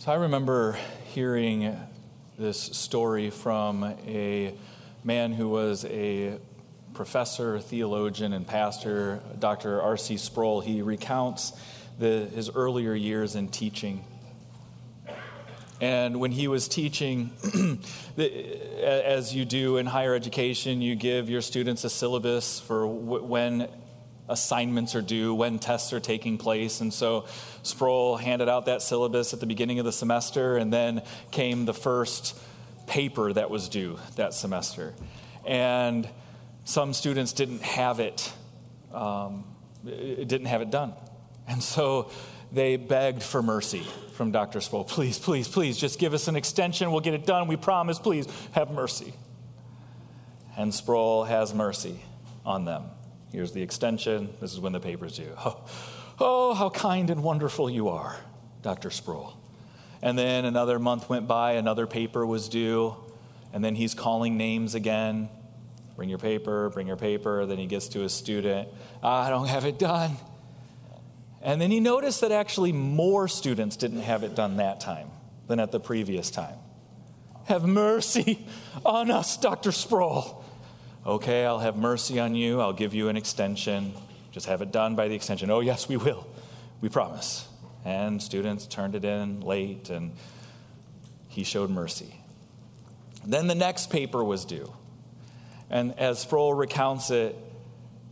So I remember hearing this story from a man who was a professor, theologian, and pastor, Dr. R.C. Sproul. He recounts the, his earlier years in teaching. And when he was teaching, as you do in higher education, you give your students a syllabus for when assignments are due, when tests are taking place. And so Sproul handed out that syllabus at the beginning of the semester, and then came the first paper that was due that semester. And some students didn't have it, um, didn't have it done. And so they begged for mercy from Dr. Sproul. Please, please, please, just give us an extension. We'll get it done. We promise. Please have mercy. And Sproul has mercy on them. Here's the extension. This is when the paper's due. Oh, oh, how kind and wonderful you are, Dr. Sproul. And then another month went by, another paper was due, and then he's calling names again. Bring your paper, bring your paper. Then he gets to his student. Ah, I don't have it done. And then he noticed that actually more students didn't have it done that time than at the previous time. Have mercy on us, Dr. Sproul. Okay, I'll have mercy on you. I'll give you an extension. Just have it done by the extension. Oh, yes, we will. We promise. And students turned it in late, and he showed mercy. Then the next paper was due. And as Sproul recounts it,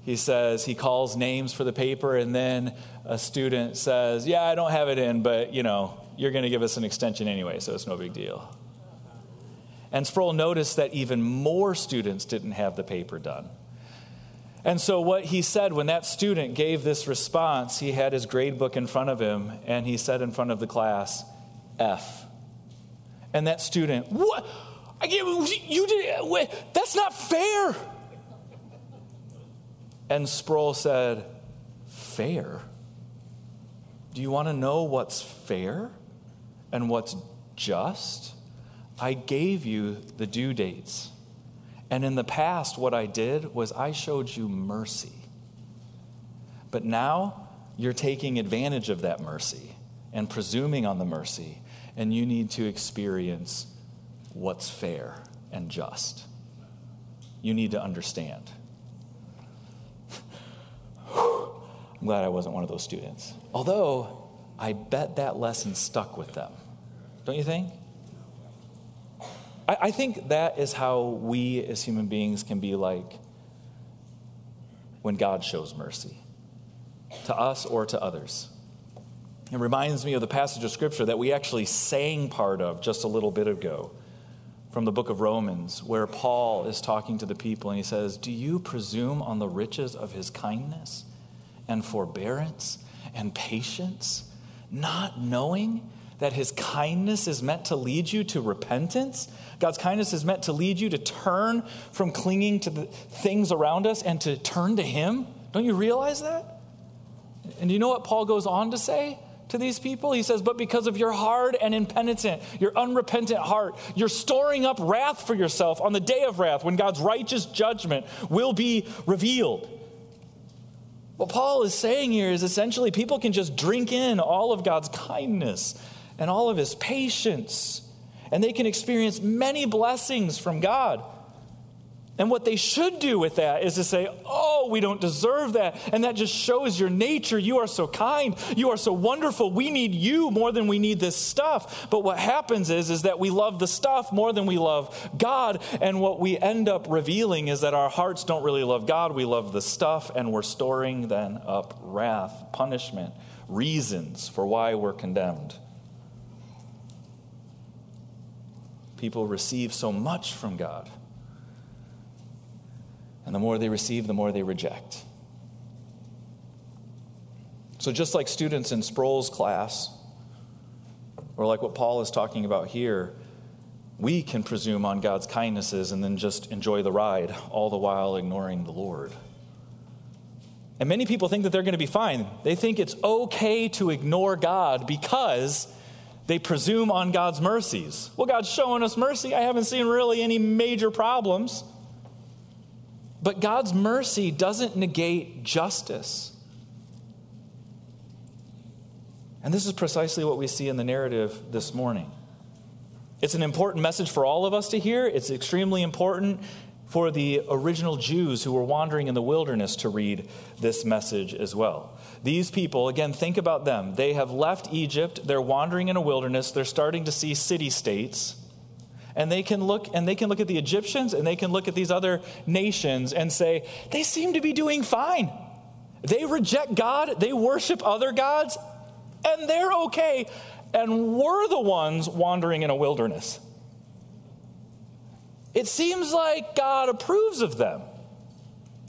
he says he calls names for the paper, and then a student says, Yeah, I don't have it in, but you know, you're going to give us an extension anyway, so it's no big deal. And Sproul noticed that even more students didn't have the paper done. And so, what he said when that student gave this response, he had his grade book in front of him, and he said in front of the class, F. And that student, what? I get, you did, that's not fair. And Sproul said, Fair? Do you want to know what's fair and what's just? I gave you the due dates. And in the past, what I did was I showed you mercy. But now you're taking advantage of that mercy and presuming on the mercy, and you need to experience what's fair and just. You need to understand. I'm glad I wasn't one of those students. Although, I bet that lesson stuck with them. Don't you think? I, I think that is how we as human beings can be like when God shows mercy to us or to others. It reminds me of the passage of Scripture that we actually sang part of just a little bit ago from the book of Romans, where Paul is talking to the people and he says, Do you presume on the riches of his kindness and forbearance and patience, not knowing that his kindness is meant to lead you to repentance? God's kindness is meant to lead you to turn from clinging to the things around us and to turn to Him. Don't you realize that? And you know what Paul goes on to say to these people? He says, But because of your hard and impenitent, your unrepentant heart, you're storing up wrath for yourself on the day of wrath when God's righteous judgment will be revealed. What Paul is saying here is essentially people can just drink in all of God's kindness and all of his patience and they can experience many blessings from God. And what they should do with that is to say, Oh, we don't deserve that. And that just shows your nature. You are so kind. You are so wonderful. We need you more than we need this stuff. But what happens is, is that we love the stuff more than we love God. And what we end up revealing is that our hearts don't really love God. We love the stuff, and we're storing then up wrath, punishment, reasons for why we're condemned. People receive so much from God. And the more they receive, the more they reject. So, just like students in Sproul's class, or like what Paul is talking about here, we can presume on God's kindnesses and then just enjoy the ride, all the while ignoring the Lord. And many people think that they're going to be fine. They think it's okay to ignore God because they presume on God's mercies. Well, God's showing us mercy. I haven't seen really any major problems. But God's mercy doesn't negate justice. And this is precisely what we see in the narrative this morning. It's an important message for all of us to hear. It's extremely important for the original Jews who were wandering in the wilderness to read this message as well. These people, again, think about them. They have left Egypt, they're wandering in a wilderness, they're starting to see city states. And they can look and they can look at the Egyptians and they can look at these other nations and say, they seem to be doing fine. They reject God, they worship other gods, and they're okay. And we're the ones wandering in a wilderness. It seems like God approves of them.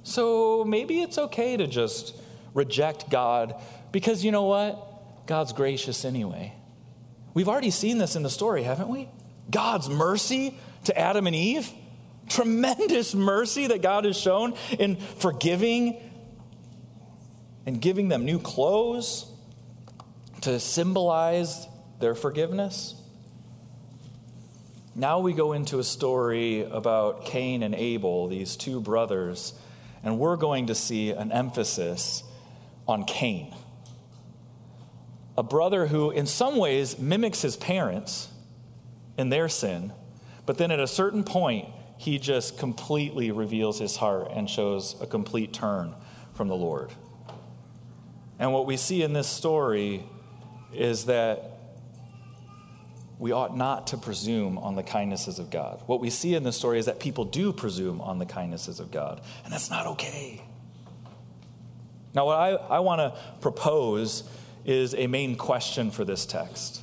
So maybe it's okay to just reject God because you know what? God's gracious anyway. We've already seen this in the story, haven't we? God's mercy to Adam and Eve. Tremendous mercy that God has shown in forgiving and giving them new clothes to symbolize their forgiveness. Now we go into a story about Cain and Abel, these two brothers, and we're going to see an emphasis on Cain. A brother who, in some ways, mimics his parents in their sin, but then at a certain point, he just completely reveals his heart and shows a complete turn from the Lord. And what we see in this story is that we ought not to presume on the kindnesses of God. What we see in this story is that people do presume on the kindnesses of God, and that's not okay. Now, what I, I want to propose is a main question for this text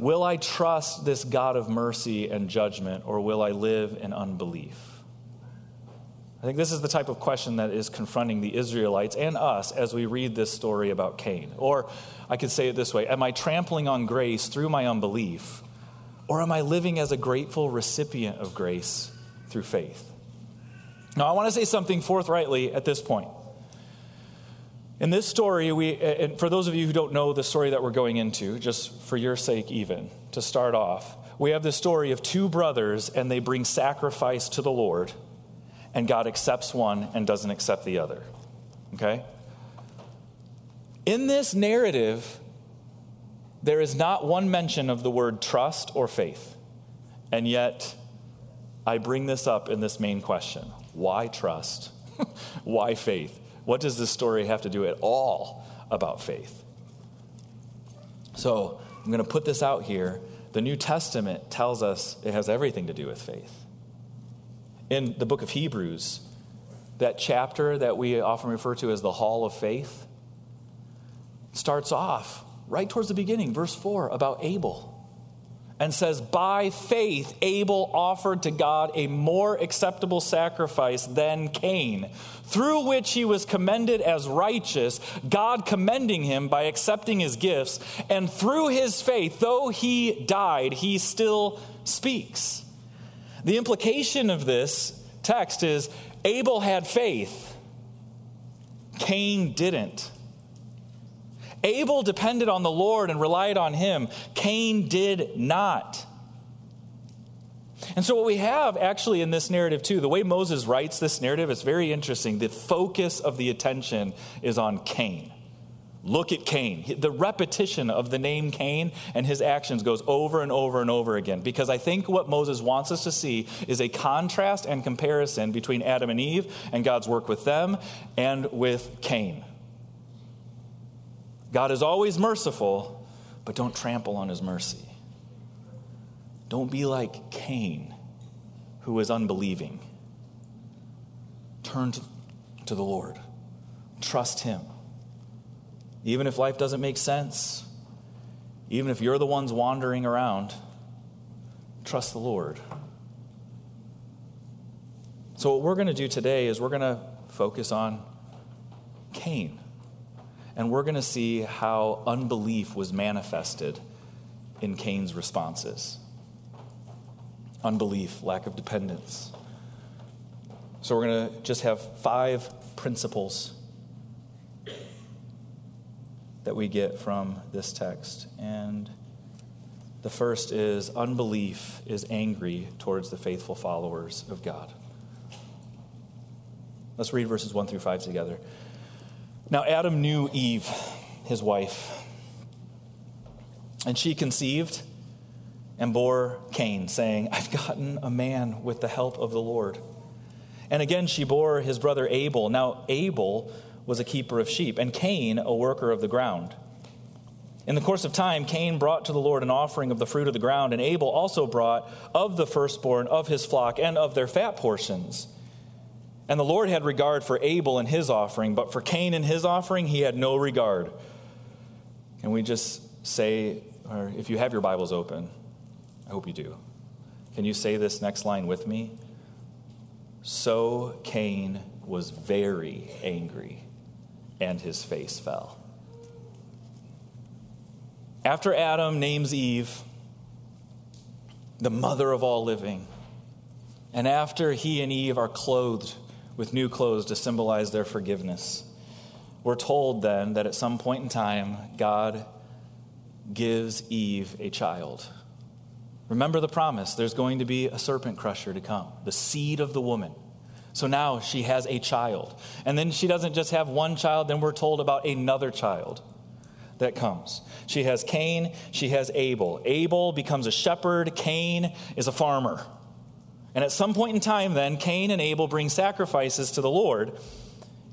Will I trust this God of mercy and judgment, or will I live in unbelief? I think this is the type of question that is confronting the Israelites and us as we read this story about Cain. Or I could say it this way Am I trampling on grace through my unbelief? Or am I living as a grateful recipient of grace through faith? Now, I want to say something forthrightly at this point. In this story, we, and for those of you who don't know the story that we're going into, just for your sake, even to start off, we have the story of two brothers and they bring sacrifice to the Lord and God accepts one and doesn't accept the other. Okay? In this narrative, there is not one mention of the word trust or faith. And yet, I bring this up in this main question why trust? why faith? What does this story have to do at all about faith? So, I'm going to put this out here. The New Testament tells us it has everything to do with faith in the book of Hebrews, that chapter that we often refer to as the Hall of Faith, starts off right towards the beginning, verse 4, about Abel. And says, By faith, Abel offered to God a more acceptable sacrifice than Cain, through which he was commended as righteous, God commending him by accepting his gifts. And through his faith, though he died, he still speaks. The implication of this text is Abel had faith, Cain didn't. Abel depended on the Lord and relied on him, Cain did not. And so, what we have actually in this narrative, too, the way Moses writes this narrative is very interesting. The focus of the attention is on Cain. Look at Cain. The repetition of the name Cain and his actions goes over and over and over again because I think what Moses wants us to see is a contrast and comparison between Adam and Eve and God's work with them and with Cain. God is always merciful, but don't trample on his mercy. Don't be like Cain, who is unbelieving. Turn to, the Lord, trust him. Even if life doesn't make sense, even if you're the ones wandering around, trust the Lord. So, what we're going to do today is we're going to focus on Cain. And we're going to see how unbelief was manifested in Cain's responses unbelief, lack of dependence. So, we're going to just have five principles that we get from this text. And the first is unbelief is angry towards the faithful followers of God. Let's read verses 1 through 5 together. Now, Adam knew Eve, his wife, And she conceived and bore Cain, saying, I've gotten a man with the help of the Lord. And again she bore his brother Abel. Now, Abel was a keeper of sheep, and Cain a worker of the ground. In the course of time, Cain brought to the Lord an offering of the fruit of the ground, and Abel also brought of the firstborn of his flock and of their fat portions. And the Lord had regard for Abel and his offering, but for Cain and his offering, he had no regard. Can we just say, or if you have your Bibles open, I hope you do. Can you say this next line with me? So Cain was very angry, and his face fell. After Adam names Eve the mother of all living, and after he and Eve are clothed with new clothes to symbolize their forgiveness, we're told then that at some point in time, God gives Eve a child. Remember the promise there's going to be a serpent crusher to come, the seed of the woman. So now she has a child. And then she doesn't just have one child, then we're told about another child that comes. She has Cain, she has Abel. Abel becomes a shepherd, Cain is a farmer. And at some point in time, then, Cain and Abel bring sacrifices to the Lord.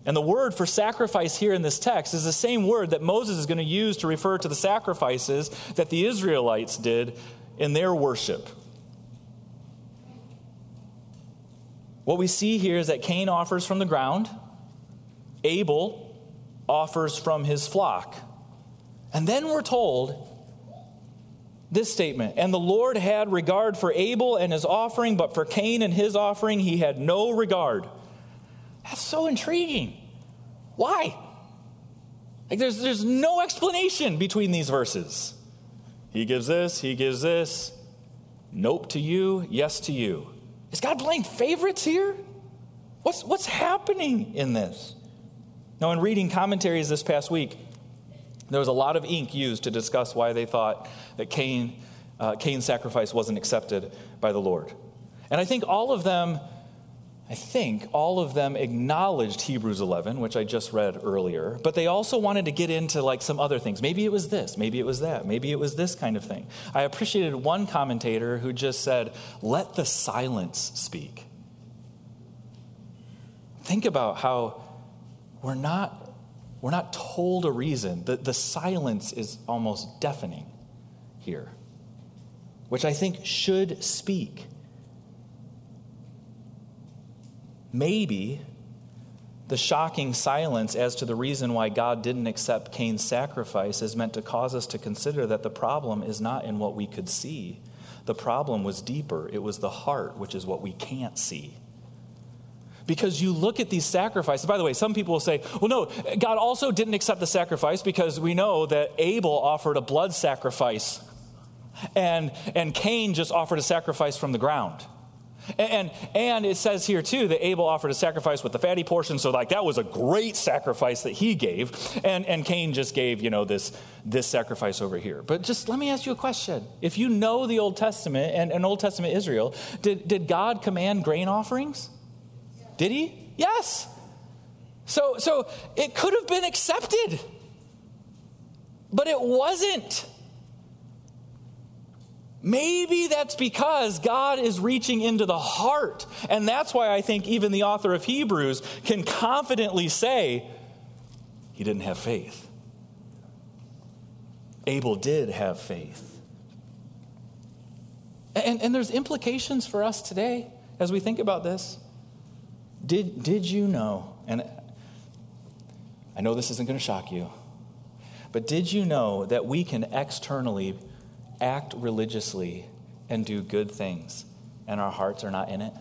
And the word for sacrifice here in this text is the same word that Moses is going to use to refer to the sacrifices that the Israelites did in their worship. What we see here is that Cain offers from the ground, Abel offers from his flock. And then we're told this statement And the Lord had regard for Abel and his offering, but for Cain and his offering, he had no regard. That's so intriguing. Why? Like there's, there's no explanation between these verses. He gives this, he gives this. Nope to you, yes to you. Is God playing favorites here? What's, what's happening in this? Now, in reading commentaries this past week, there was a lot of ink used to discuss why they thought that Cain, uh, Cain's sacrifice wasn't accepted by the Lord. And I think all of them I think all of them acknowledged Hebrews 11, which I just read earlier, but they also wanted to get into like some other things. Maybe it was this, maybe it was that, maybe it was this kind of thing. I appreciated one commentator who just said, "Let the silence speak." Think about how we're not we're not told a reason. The, the silence is almost deafening here, which I think should speak. Maybe the shocking silence as to the reason why God didn't accept Cain's sacrifice is meant to cause us to consider that the problem is not in what we could see. The problem was deeper. It was the heart, which is what we can't see. Because you look at these sacrifices. By the way, some people will say, well, no, God also didn't accept the sacrifice because we know that Abel offered a blood sacrifice and, and Cain just offered a sacrifice from the ground. And, and it says here too that Abel offered a sacrifice with the fatty portion, so like that was a great sacrifice that he gave, and, and Cain just gave you know this this sacrifice over here. But just let me ask you a question: If you know the Old Testament and, and Old Testament Israel, did did God command grain offerings? Did He? Yes. So so it could have been accepted, but it wasn't. Maybe that's because God is reaching into the heart. And that's why I think even the author of Hebrews can confidently say, he didn't have faith. Abel did have faith. And, and there's implications for us today as we think about this. Did, did you know, and I know this isn't going to shock you, but did you know that we can externally act religiously and do good things, and our hearts are not in it?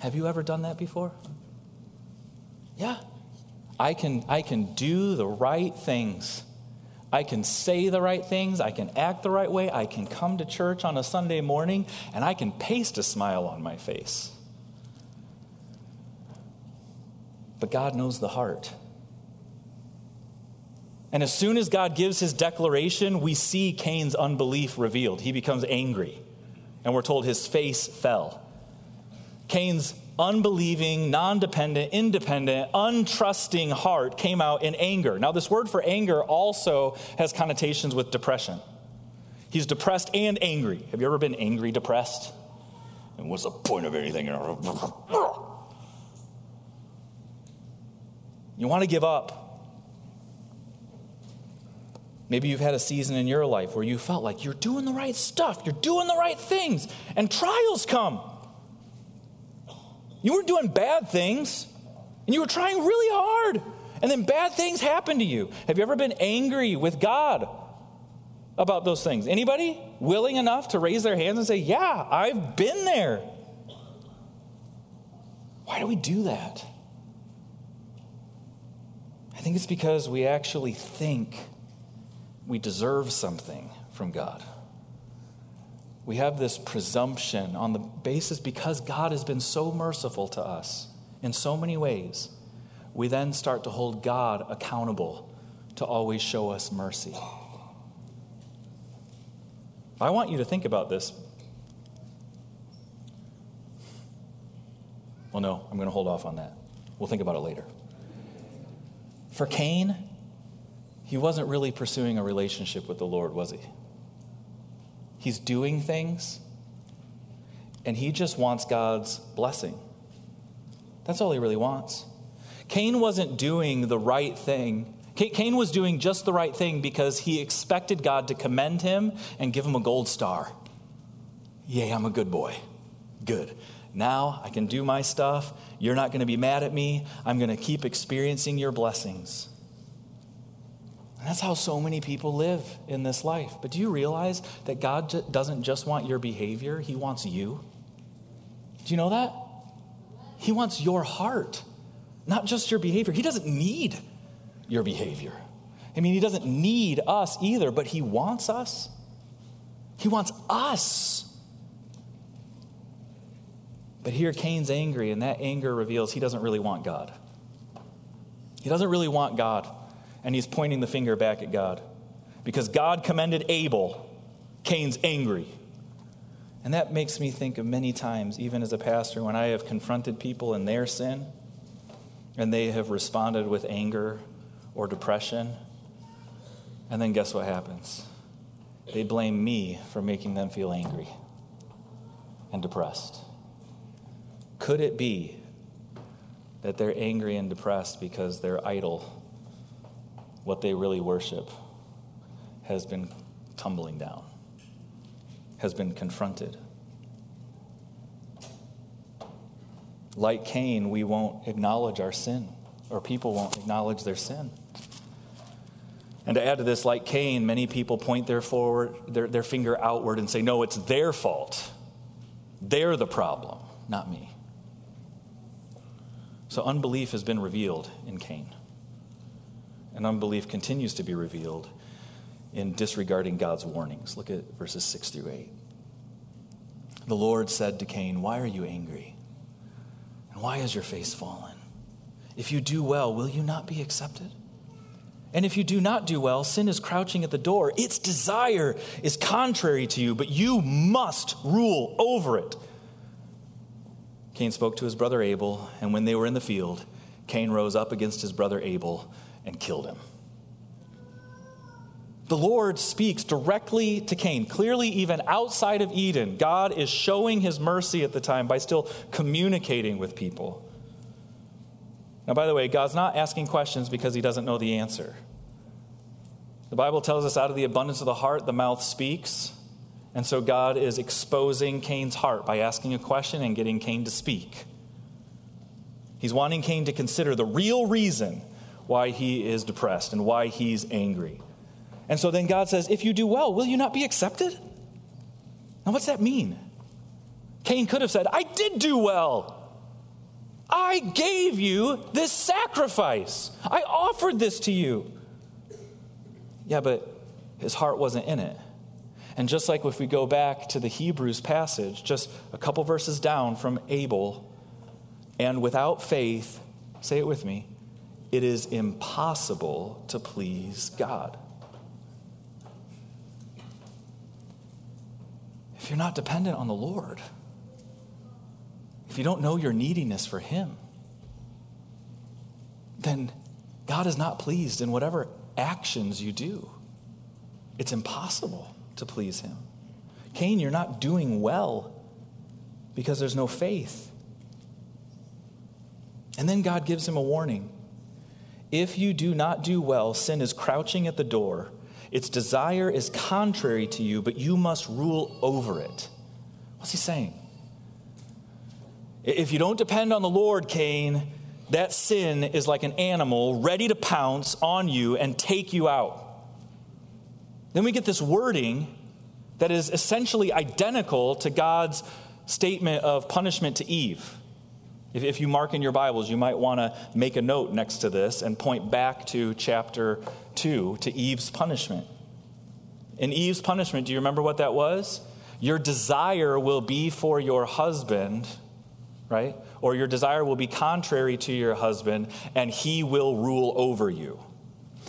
Have you ever done that before? Yeah. I can, I can do the right things. I can say the right things. I can act the right way. I can come to church on a Sunday morning and I can paste a smile on my face. But God knows the heart. And as soon as God gives his declaration, we see Cain's unbelief revealed. He becomes angry, and we're told his face fell. Cain's unbelieving, non dependent, independent, untrusting heart came out in anger. Now, this word for anger also has connotations with depression. He's depressed and angry. Have you ever been angry, depressed? And what's the point of anything? You want to give up. Maybe you've had a season in your life where you felt like you're doing the right stuff, you're doing the right things, and trials come. You were doing bad things, and you were trying really hard, and then bad things happen to you. Have you ever been angry with God about those things? Anybody willing enough to raise their hands and say, Yeah, I've been there? Why do we do that? I think it's because we actually think we deserve something from God. We have this presumption on the basis because God has been so merciful to us in so many ways, we then start to hold God accountable to always show us mercy. I want you to think about this. Well, no, I'm going to hold off on that. We'll think about it later. For Cain, he wasn't really pursuing a relationship with the Lord, was he? He's doing things, and he just wants God's blessing. That's all he really wants. Cain wasn't doing the right thing. Cain was doing just the right thing because he expected God to commend him and give him a gold star. Yay, I'm a good boy. Good. Now I can do my stuff. You're not going to be mad at me. I'm going to keep experiencing your blessings. And that's how so many people live in this life. But do you realize that God doesn't just want your behavior, He wants you? Do you know that? He wants your heart, not just your behavior. He doesn't need your behavior. I mean, He doesn't need us either, but He wants us. He wants us. But here, Cain's angry, and that anger reveals he doesn't really want God. He doesn't really want God and he's pointing the finger back at God. Because God commended Abel, Cain's angry. And that makes me think of many times, even as a pastor, when I have confronted people in their sin and they have responded with anger or depression. And then guess what happens? They blame me for making them feel angry and depressed. Could it be that they're angry and depressed because their idol what they really worship has been tumbling down, has been confronted. Like Cain, we won't acknowledge our sin, or people won't acknowledge their sin. And to add to this, like Cain, many people point their, forward, their, their finger outward and say, No, it's their fault. They're the problem, not me. So unbelief has been revealed in Cain and unbelief continues to be revealed in disregarding God's warnings. Look at verses 6 through 8. The Lord said to Cain, Why are you angry? And why has your face fallen? If you do well, will you not be accepted? And if you do not do well, sin is crouching at the door. Its desire is contrary to you, but you must rule over it. Cain spoke to his brother Abel, and when they were in the field, Cain rose up against his brother Abel and killed him. The Lord speaks directly to Cain. Clearly, even outside of Eden, God is showing his mercy at the time by still communicating with people. Now, by the way, God's not asking questions because he doesn't know the answer. The Bible tells us out of the abundance of the heart, the mouth speaks. And so God is exposing Cain's heart by asking a question and getting Cain to speak. He's wanting Cain to consider the real reason why he is depressed and why he's angry. And so then God says, If you do well, will you not be accepted? Now, what's that mean? Cain could have said, I did do well. I gave you this sacrifice. I offered this to you. Yeah, but his heart wasn't in it. And just like if we go back to the Hebrews passage, just a couple verses down from Abel, and without faith, say it with me, it is impossible to please God. If you're not dependent on the Lord, if you don't know your neediness for Him, then God is not pleased in whatever actions you do. It's impossible to please Him. Cain, you're not doing well because there's no faith. And then God gives him a warning. If you do not do well, sin is crouching at the door. Its desire is contrary to you, but you must rule over it. What's he saying? If you don't depend on the Lord, Cain, that sin is like an animal ready to pounce on you and take you out. Then we get this wording that is essentially identical to God's statement of punishment to Eve. If, if you mark in your Bibles, you might want to make a note next to this and point back to chapter 2, to Eve's punishment. In Eve's punishment, do you remember what that was? Your desire will be for your husband, right? Or your desire will be contrary to your husband, and he will rule over you.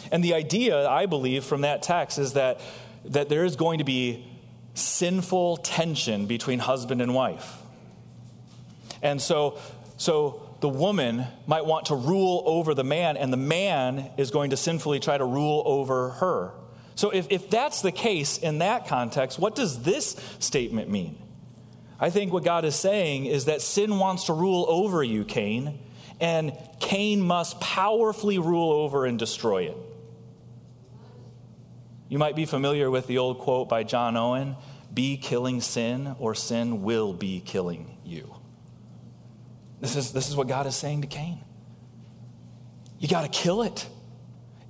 And the idea, I believe, from that text is that, that there is going to be sinful tension between husband and wife. And so so the woman might want to rule over the man, and the man is going to sinfully try to rule over her. So, if, if that's the case in that context, what does this statement mean? I think what God is saying is that sin wants to rule over you, Cain, and Cain must powerfully rule over and destroy it. You might be familiar with the old quote by John Owen be killing sin, or sin will be killing you. This is, this is what God is saying to Cain. You got to kill it.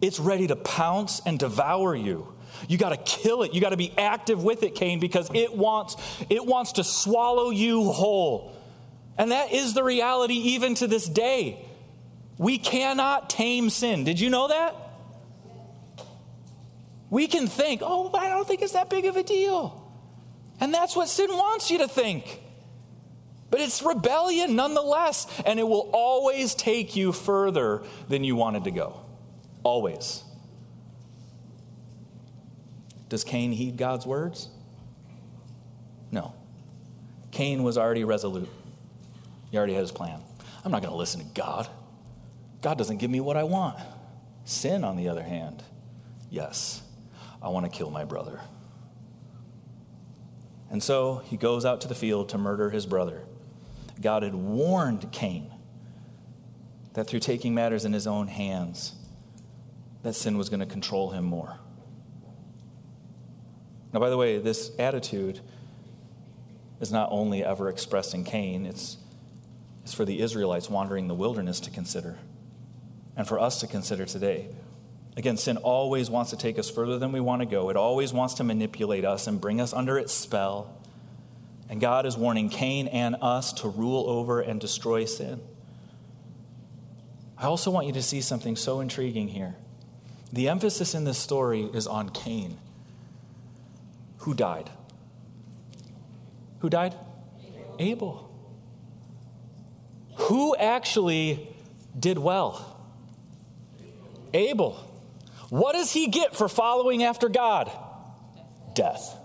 It's ready to pounce and devour you. You got to kill it. You got to be active with it, Cain, because it wants, it wants to swallow you whole. And that is the reality even to this day. We cannot tame sin. Did you know that? We can think, oh, I don't think it's that big of a deal. And that's what sin wants you to think. But it's rebellion nonetheless, and it will always take you further than you wanted to go. Always. Does Cain heed God's words? No. Cain was already resolute. He already had his plan. I'm not going to listen to God. God doesn't give me what I want. Sin, on the other hand, yes, I want to kill my brother. And so he goes out to the field to murder his brother. God had warned Cain that through taking matters in his own hands, that sin was going to control him more. Now, by the way, this attitude is not only ever expressed in Cain, it's, it's for the Israelites wandering the wilderness to consider, and for us to consider today. Again, sin always wants to take us further than we want to go. It always wants to manipulate us and bring us under its spell. And God is warning Cain and us to rule over and destroy sin. I also want you to see something so intriguing here. The emphasis in this story is on Cain. Who died? Who died? Abel. Abel. Who actually did well? Abel. What does he get for following after God? Death.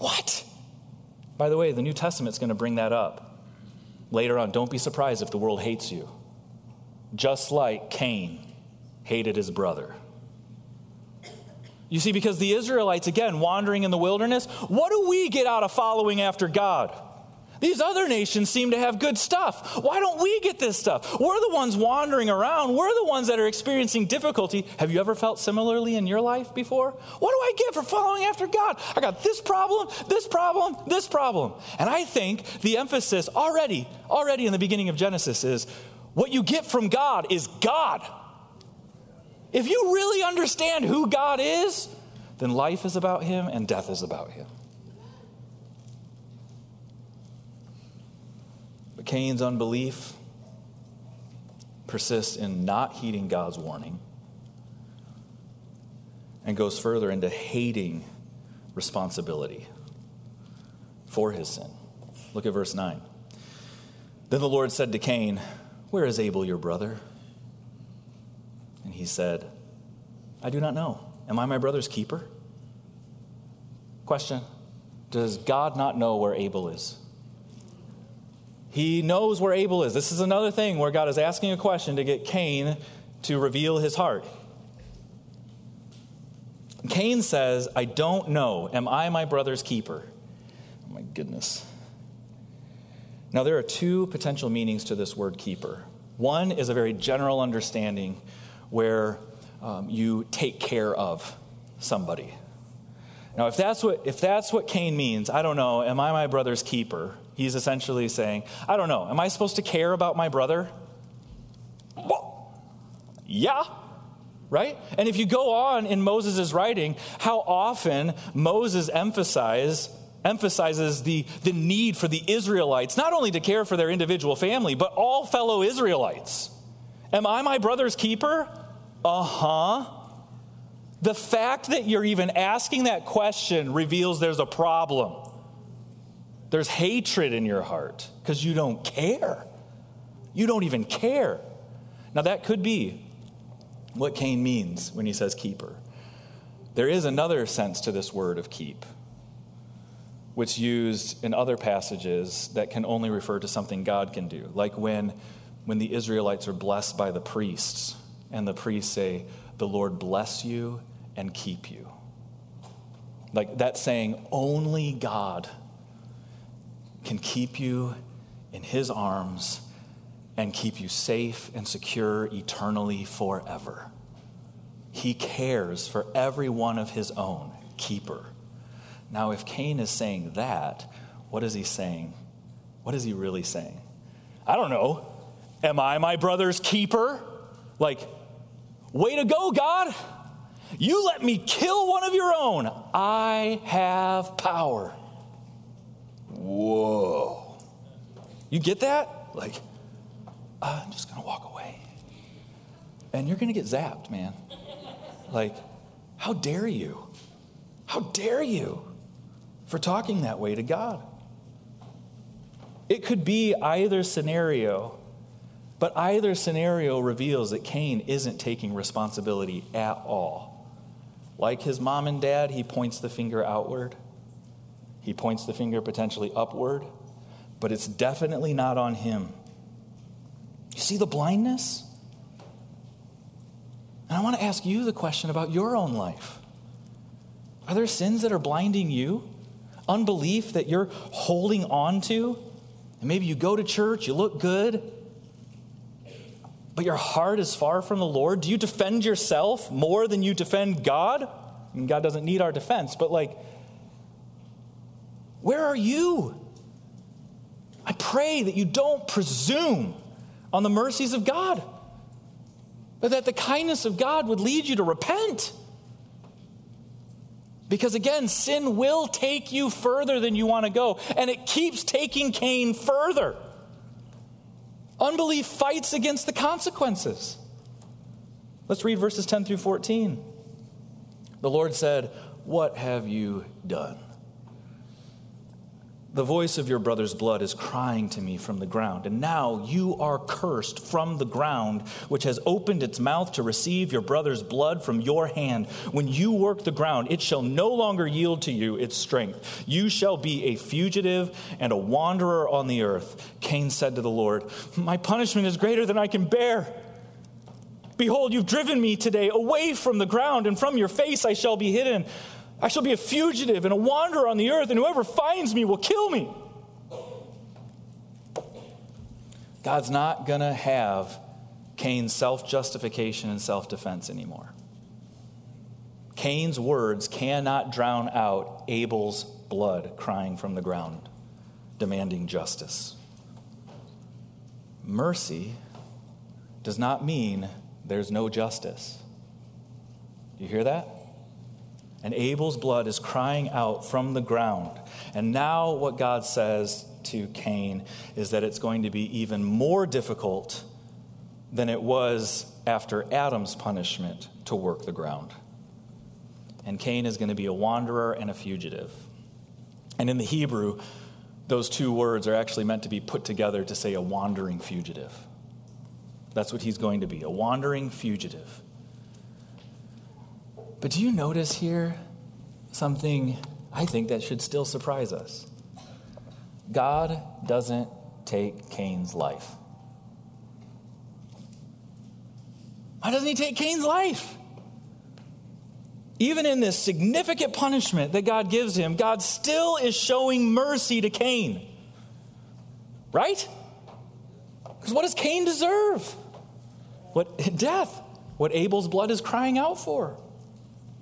What? By the way, the New Testament's going to bring that up later on. Don't be surprised if the world hates you. Just like Cain hated his brother. You see, because the Israelites, again, wandering in the wilderness, what do we get out of following after God? These other nations seem to have good stuff. Why don't we get this stuff? We're the ones wandering around. We're the ones that are experiencing difficulty. Have you ever felt similarly in your life before? What do I get for following after God? I got this problem, this problem, this problem. And I think the emphasis already, already in the beginning of Genesis is what you get from God is God. If you really understand who God is, then life is about Him and death is about Him. But Cain's unbelief persists in not heeding God's warning and goes further into hating responsibility for his sin. Look at verse 9. Then the Lord said to Cain, Where is Abel your brother? And he said, I do not know. Am I my brother's keeper? Question Does God not know where Abel is? He knows where Abel is. This is another thing where God is asking a question to get Cain to reveal his heart. Cain says, I don't know. Am I my brother's keeper? Oh my goodness. Now, there are two potential meanings to this word keeper. One is a very general understanding where um, you take care of somebody. Now, if that's, what, if that's what Cain means, I don't know, am I my brother's keeper? He's essentially saying, I don't know, am I supposed to care about my brother? Well, yeah, right? And if you go on in Moses' writing, how often Moses emphasize, emphasizes the, the need for the Israelites not only to care for their individual family, but all fellow Israelites. Am I my brother's keeper? Uh huh. The fact that you're even asking that question reveals there's a problem. There's hatred in your heart because you don't care. You don't even care. Now, that could be what Cain means when he says keeper. There is another sense to this word of keep, which used in other passages that can only refer to something God can do, like when, when the Israelites are blessed by the priests, and the priests say, The Lord bless you and keep you. Like that saying, only God can keep you in his arms and keep you safe and secure eternally forever. He cares for every one of his own, keeper. Now, if Cain is saying that, what is he saying? What is he really saying? I don't know. Am I my brother's keeper? Like, way to go, God. You let me kill one of your own. I have power. Whoa. You get that? Like, I'm just going to walk away. And you're going to get zapped, man. Like, how dare you? How dare you for talking that way to God? It could be either scenario, but either scenario reveals that Cain isn't taking responsibility at all. Like his mom and dad, he points the finger outward. He points the finger potentially upward, but it's definitely not on him. You see the blindness? And I want to ask you the question about your own life. Are there sins that are blinding you? Unbelief that you're holding on to? And maybe you go to church, you look good, but your heart is far from the Lord. Do you defend yourself more than you defend God? I mean, God doesn't need our defense, but like, where are you? I pray that you don't presume on the mercies of God, but that the kindness of God would lead you to repent. Because again, sin will take you further than you want to go, and it keeps taking Cain further. Unbelief fights against the consequences. Let's read verses 10 through 14. The Lord said, What have you done? The voice of your brother's blood is crying to me from the ground, and now you are cursed from the ground, which has opened its mouth to receive your brother's blood from your hand. When you work the ground, it shall no longer yield to you its strength. You shall be a fugitive and a wanderer on the earth. Cain said to the Lord, My punishment is greater than I can bear. Behold, you've driven me today away from the ground, and from your face I shall be hidden. I shall be a fugitive and a wanderer on the earth, and whoever finds me will kill me. God's not going to have Cain's self justification and self defense anymore. Cain's words cannot drown out Abel's blood crying from the ground, demanding justice. Mercy does not mean there's no justice. Do you hear that? And Abel's blood is crying out from the ground. And now, what God says to Cain is that it's going to be even more difficult than it was after Adam's punishment to work the ground. And Cain is going to be a wanderer and a fugitive. And in the Hebrew, those two words are actually meant to be put together to say a wandering fugitive. That's what he's going to be a wandering fugitive. But do you notice here something I think that should still surprise us? God doesn't take Cain's life? Why doesn't he take Cain's life? Even in this significant punishment that God gives him, God still is showing mercy to Cain. Right? Because what does Cain deserve? What death? What Abel's blood is crying out for.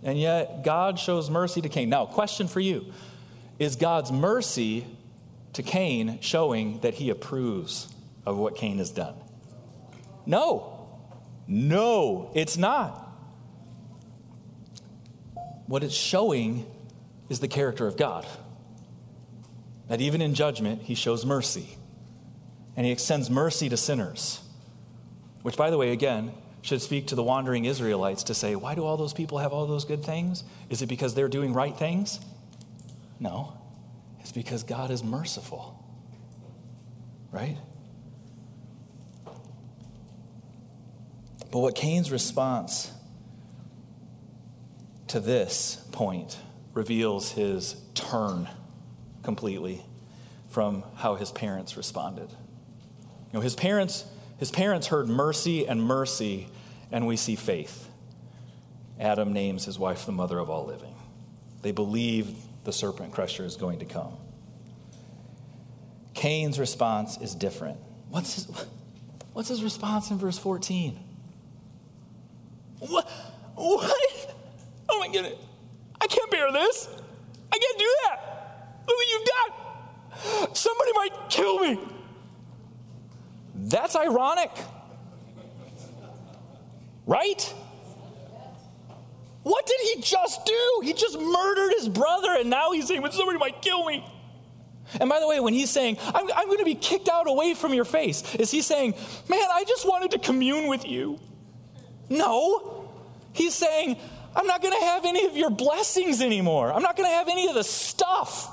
And yet God shows mercy to Cain. Now, question for you. Is God's mercy to Cain showing that he approves of what Cain has done? No. No, it's not. What it's showing is the character of God. That even in judgment, he shows mercy. And he extends mercy to sinners. Which, by the way, again, should speak to the wandering Israelites to say, why do all those people have all those good things? Is it because they're doing right things? No. It's because God is merciful. Right? But what Cain's response to this point reveals his turn completely from how his parents responded. You know, his parents, his parents heard mercy and mercy, and we see faith. Adam names his wife the mother of all living. They believe the serpent crusher is going to come. Cain's response is different. What's his, what's his response in verse 14? What? What? Oh my goodness. I can't bear this. I can't do that. Look what you've done. Somebody might kill me. That's ironic. Right? What did he just do? He just murdered his brother, and now he's saying, somebody might kill me. And by the way, when he's saying, I'm, I'm going to be kicked out away from your face, is he saying, man, I just wanted to commune with you? No. He's saying, I'm not going to have any of your blessings anymore. I'm not going to have any of the stuff.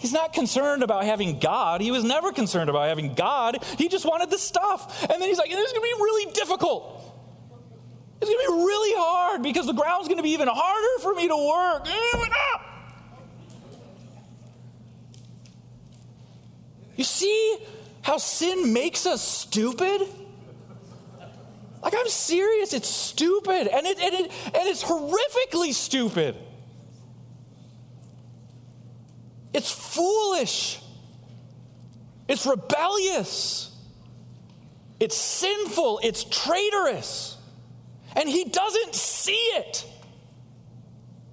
He's not concerned about having God. He was never concerned about having God. He just wanted the stuff. And then he's like, this is going to be really difficult. It's going to be really hard because the ground's going to be even harder for me to work. You see how sin makes us stupid? Like, I'm serious, it's stupid, and, it, and, it, and it's horrifically stupid. It's foolish. It's rebellious. It's sinful. It's traitorous. And he doesn't see it.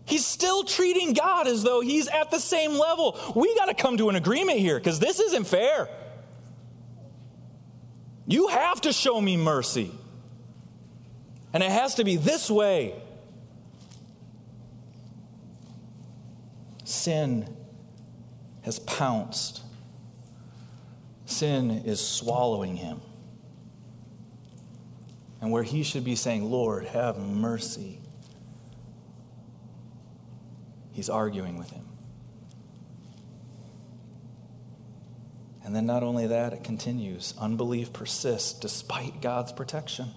He's still treating God as though he's at the same level. We got to come to an agreement here because this isn't fair. You have to show me mercy. And it has to be this way. Sin has pounced, sin is swallowing him. And where he should be saying, Lord, have mercy, he's arguing with him. And then, not only that, it continues unbelief persists despite God's protection.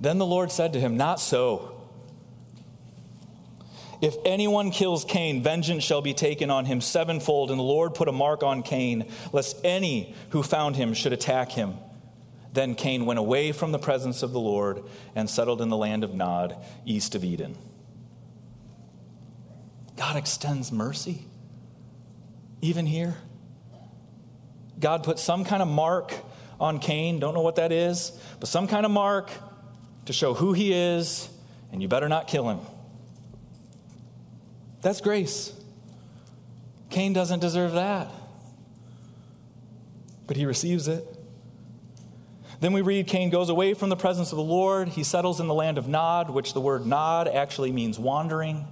Then the Lord said to him, Not so. If anyone kills Cain, vengeance shall be taken on him sevenfold. And the Lord put a mark on Cain, lest any who found him should attack him. Then Cain went away from the presence of the Lord and settled in the land of Nod, east of Eden. God extends mercy, even here. God put some kind of mark on Cain, don't know what that is, but some kind of mark to show who he is, and you better not kill him. That's grace. Cain doesn't deserve that, but he receives it. Then we read Cain goes away from the presence of the Lord. He settles in the land of Nod, which the word Nod actually means wandering.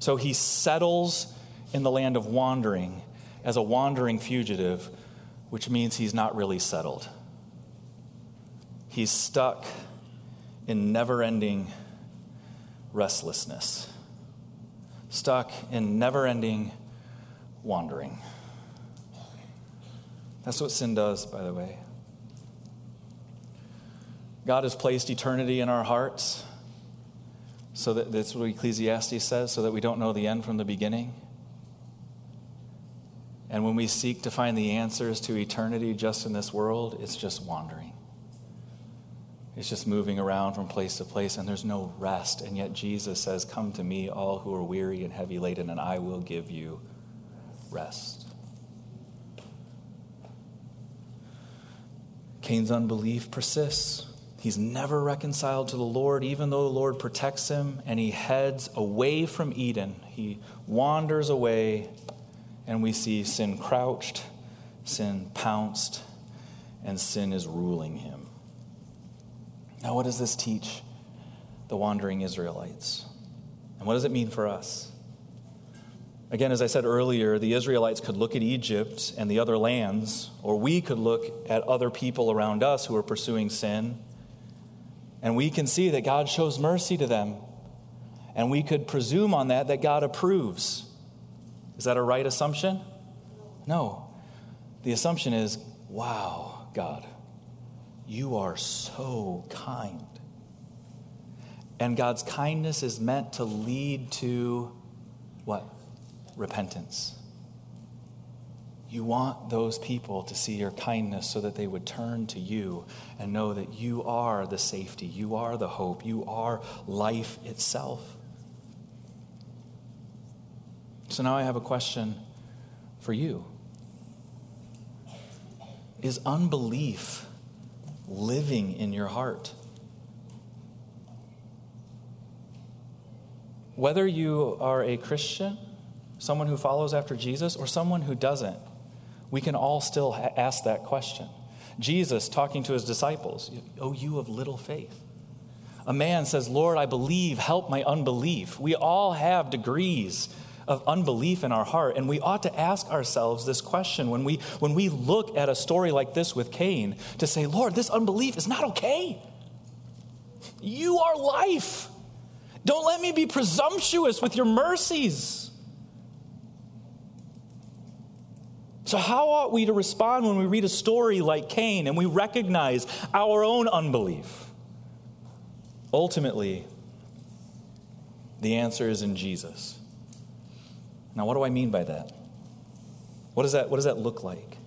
So he settles in the land of wandering as a wandering fugitive, which means he's not really settled. He's stuck in never ending restlessness, stuck in never ending wandering. That's what sin does, by the way. God has placed eternity in our hearts, so that that's what Ecclesiastes says, so that we don't know the end from the beginning. And when we seek to find the answers to eternity just in this world, it's just wandering. It's just moving around from place to place, and there's no rest. And yet Jesus says, Come to me, all who are weary and heavy laden, and I will give you rest. Cain's unbelief persists. He's never reconciled to the Lord, even though the Lord protects him, and he heads away from Eden. He wanders away, and we see sin crouched, sin pounced, and sin is ruling him. Now, what does this teach the wandering Israelites? And what does it mean for us? Again, as I said earlier, the Israelites could look at Egypt and the other lands, or we could look at other people around us who are pursuing sin, and we can see that God shows mercy to them. And we could presume on that that God approves. Is that a right assumption? No. The assumption is, wow, God, you are so kind. And God's kindness is meant to lead to what? Repentance. You want those people to see your kindness so that they would turn to you and know that you are the safety, you are the hope, you are life itself. So now I have a question for you Is unbelief living in your heart? Whether you are a Christian, someone who follows after Jesus, or someone who doesn't, we can all still ha- ask that question. Jesus talking to his disciples, Oh, you of little faith. A man says, Lord, I believe, help my unbelief. We all have degrees of unbelief in our heart, and we ought to ask ourselves this question when we, when we look at a story like this with Cain to say, Lord, this unbelief is not okay. You are life. Don't let me be presumptuous with your mercies. So, how ought we to respond when we read a story like Cain and we recognize our own unbelief? Ultimately, the answer is in Jesus. Now, what do I mean by that? What does that, what does that look like?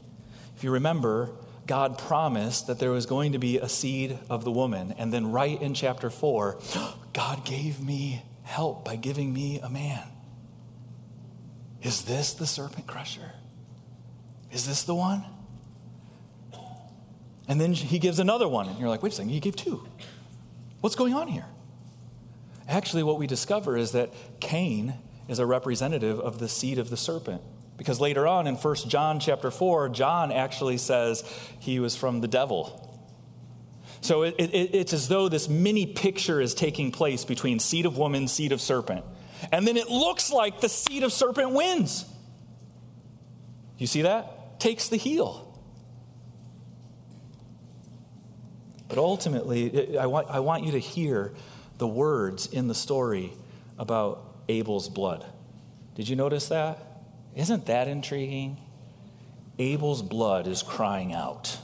If you remember, God promised that there was going to be a seed of the woman. And then, right in chapter 4, God gave me help by giving me a man. Is this the serpent crusher? Is this the one? And then he gives another one, and you're like, wait a second, he gave two. What's going on here? Actually, what we discover is that Cain is a representative of the seed of the serpent. Because later on in 1 John chapter 4, John actually says he was from the devil. So it, it, it's as though this mini picture is taking place between seed of woman, seed of serpent. And then it looks like the seed of serpent wins. You see that? takes the heel. But ultimately, I want, I want you to hear the words in the story about Abel's blood. Did you notice that? Isn't that intriguing? Abel's blood is crying out,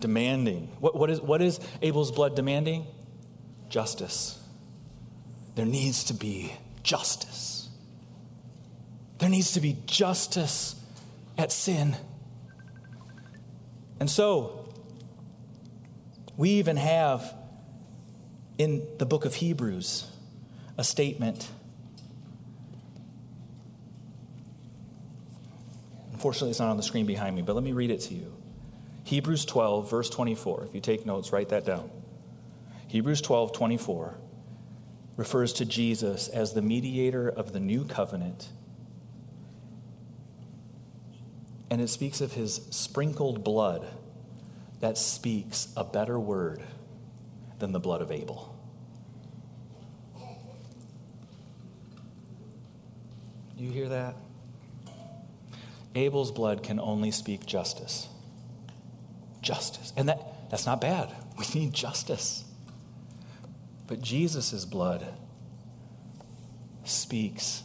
demanding. What, what, is, what is Abel's blood demanding? Justice. There needs to be justice. There needs to be justice at sin. And so, we even have in the book of Hebrews a statement. Unfortunately, it's not on the screen behind me, but let me read it to you. Hebrews 12, verse 24. If you take notes, write that down. Hebrews 12, 24 refers to Jesus as the mediator of the new covenant And it speaks of his sprinkled blood that speaks a better word than the blood of Abel. You hear that? Abel's blood can only speak justice. Justice. And that, that's not bad. We need justice. But Jesus' blood speaks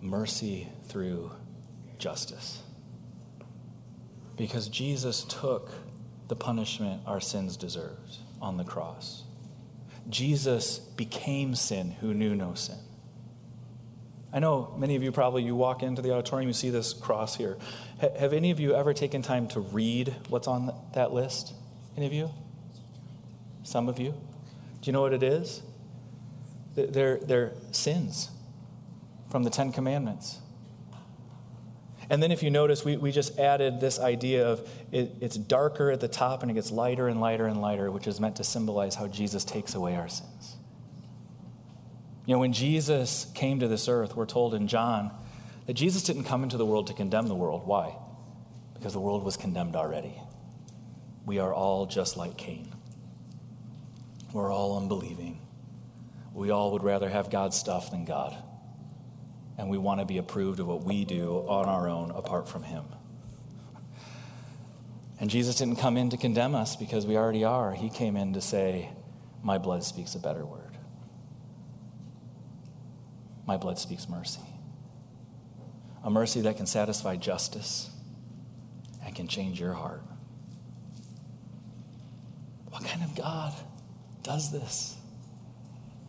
mercy through justice because Jesus took the punishment our sins deserved on the cross. Jesus became sin who knew no sin. I know many of you probably, you walk into the auditorium, you see this cross here. H- have any of you ever taken time to read what's on that list? Any of you? Some of you? Do you know what it is? They're, they're sins from the Ten Commandments. And then if you notice, we, we just added this idea of it, it's darker at the top and it gets lighter and lighter and lighter, which is meant to symbolize how Jesus takes away our sins. You know, when Jesus came to this earth, we're told in John that Jesus didn't come into the world to condemn the world. Why? Because the world was condemned already. We are all just like Cain. We're all unbelieving. We all would rather have God's stuff than God and we want to be approved of what we do on our own apart from Him. And Jesus didn't come in to condemn us because we already are. He came in to say, My blood speaks a better word. My blood speaks mercy. A mercy that can satisfy justice and can change your heart. What kind of God does this?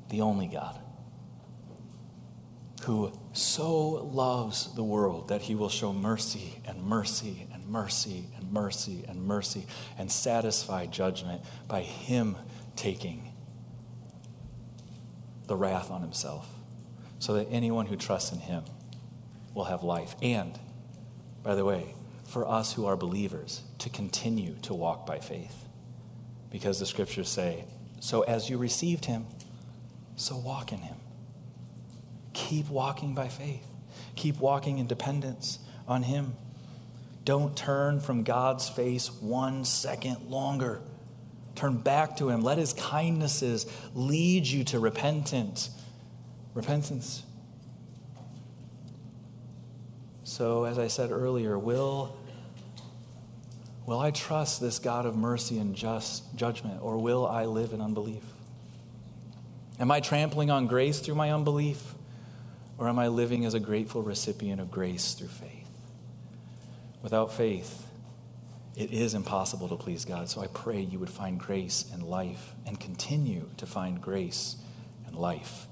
The only God who so loves the world that he will show mercy and mercy and mercy and mercy and mercy and satisfy judgment by him taking the wrath on himself so that anyone who trusts in him will have life. And, by the way, for us who are believers to continue to walk by faith. Because the scriptures say, so as you received him, so walk in him. Keep walking by faith. Keep walking in dependence on Him. Don't turn from God's face one second longer. Turn back to Him. Let His kindnesses lead you to repentance. Repentance. So, as I said earlier, will, will I trust this God of mercy and just judgment, or will I live in unbelief? Am I trampling on grace through my unbelief? Or am I living as a grateful recipient of grace through faith? Without faith, it is impossible to please God. So I pray you would find grace and life and continue to find grace and life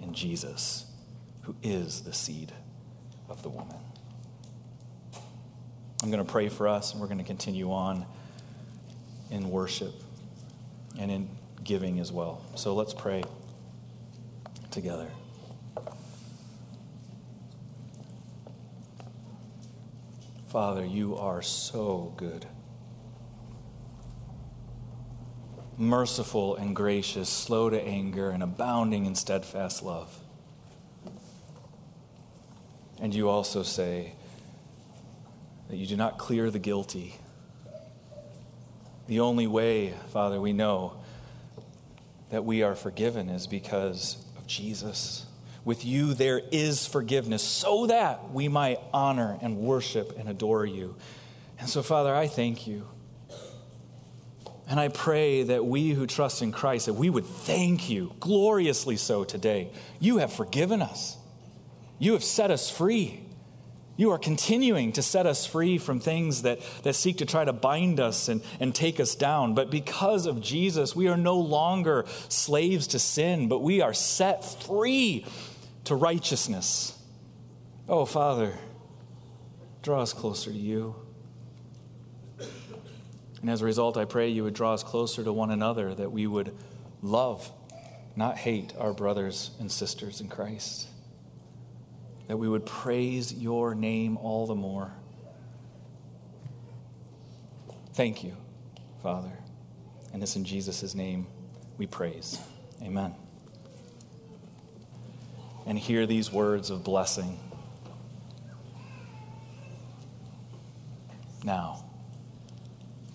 in Jesus, who is the seed of the woman. I'm going to pray for us, and we're going to continue on in worship and in giving as well. So let's pray together. Father, you are so good. Merciful and gracious, slow to anger, and abounding in steadfast love. And you also say that you do not clear the guilty. The only way, Father, we know that we are forgiven is because of Jesus. With you there is forgiveness, so that we might honor and worship and adore you. And so, Father, I thank you. And I pray that we who trust in Christ, that we would thank you gloriously so today. You have forgiven us. You have set us free. You are continuing to set us free from things that, that seek to try to bind us and, and take us down. But because of Jesus, we are no longer slaves to sin, but we are set free to righteousness. Oh, Father, draw us closer to you. And as a result, I pray you would draw us closer to one another, that we would love, not hate, our brothers and sisters in Christ. That we would praise your name all the more. Thank you, Father. And it's in Jesus' name we praise. Amen and hear these words of blessing. Now,